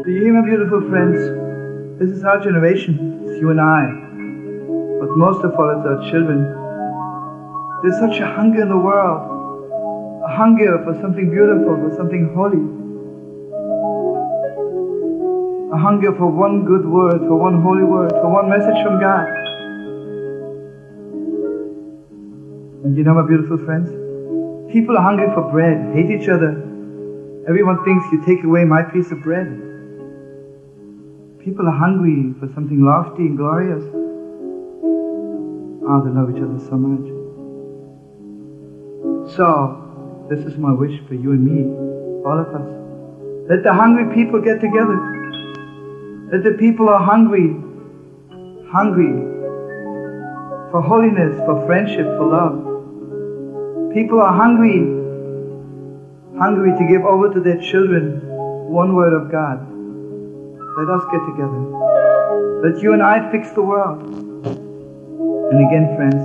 Do you hear, my beautiful friends? This is our generation. It's you and I. But most of all, it's our children. There's such a hunger in the world. A hunger for something beautiful, for something holy. A hunger for one good word, for one holy word, for one message from God. And you know, my beautiful friends, people are hungry for bread, hate each other. Everyone thinks you take away my piece of bread. People are hungry for something lofty and glorious. Oh, they love each other so much. So, this is my wish for you and me, all of us. Let the hungry people get together. Let the people are hungry, hungry for holiness, for friendship, for love. People are hungry, hungry to give over to their children one word of God. Let us get together. Let you and I fix the world. And again, friends,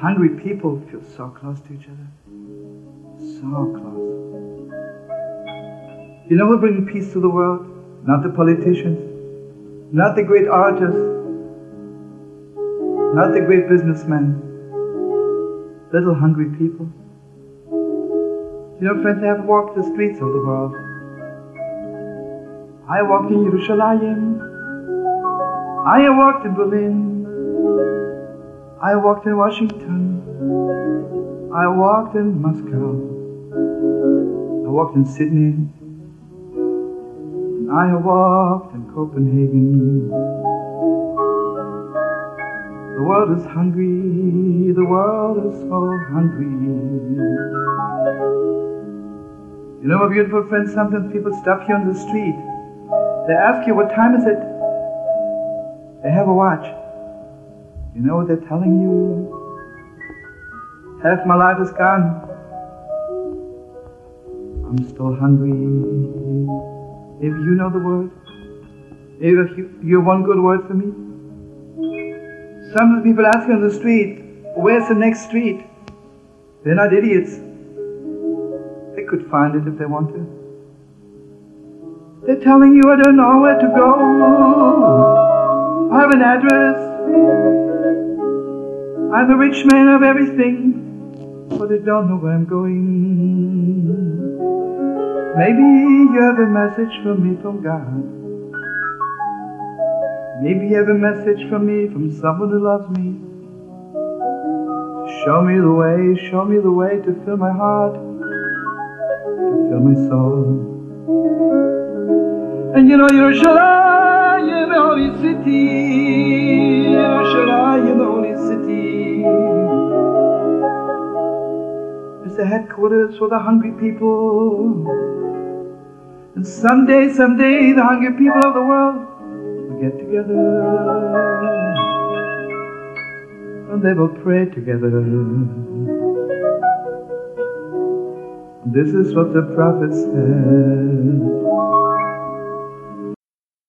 hungry people feel so close to each other. So close. You know what brings peace to the world? Not the politicians, not the great artists, not the great businessmen little hungry people. You know, friends, I have walked the streets of the world. I walked in Jerusalem. I walked in Berlin. I walked in Washington. I walked in Moscow. I walked in Sydney. And I walked in Copenhagen. The world is hungry, the world is so hungry. You know, my beautiful friend, sometimes people stop you on the street. They ask you, what time is it? They have a watch. You know what they're telling you? Half my life is gone. I'm still hungry. If you know the word, if you, you have one good word for me, some of the people ask you on the street, where's the next street? They're not idiots. They could find it if they want to. They're telling you I don't know where to go. I have an address. I'm a rich man of everything, but I don't know where I'm going. Maybe you have a message for me from God. Maybe you have a message from me, from someone who loves me. Show me the way, show me the way to fill my heart, to fill my soul. And you know, Yerushalayim, the holy city, Yerushalayim, the holy city, It's the headquarters for the hungry people. And someday, someday, the hungry people of the world will get together and they will pray together. This is what the prophet said.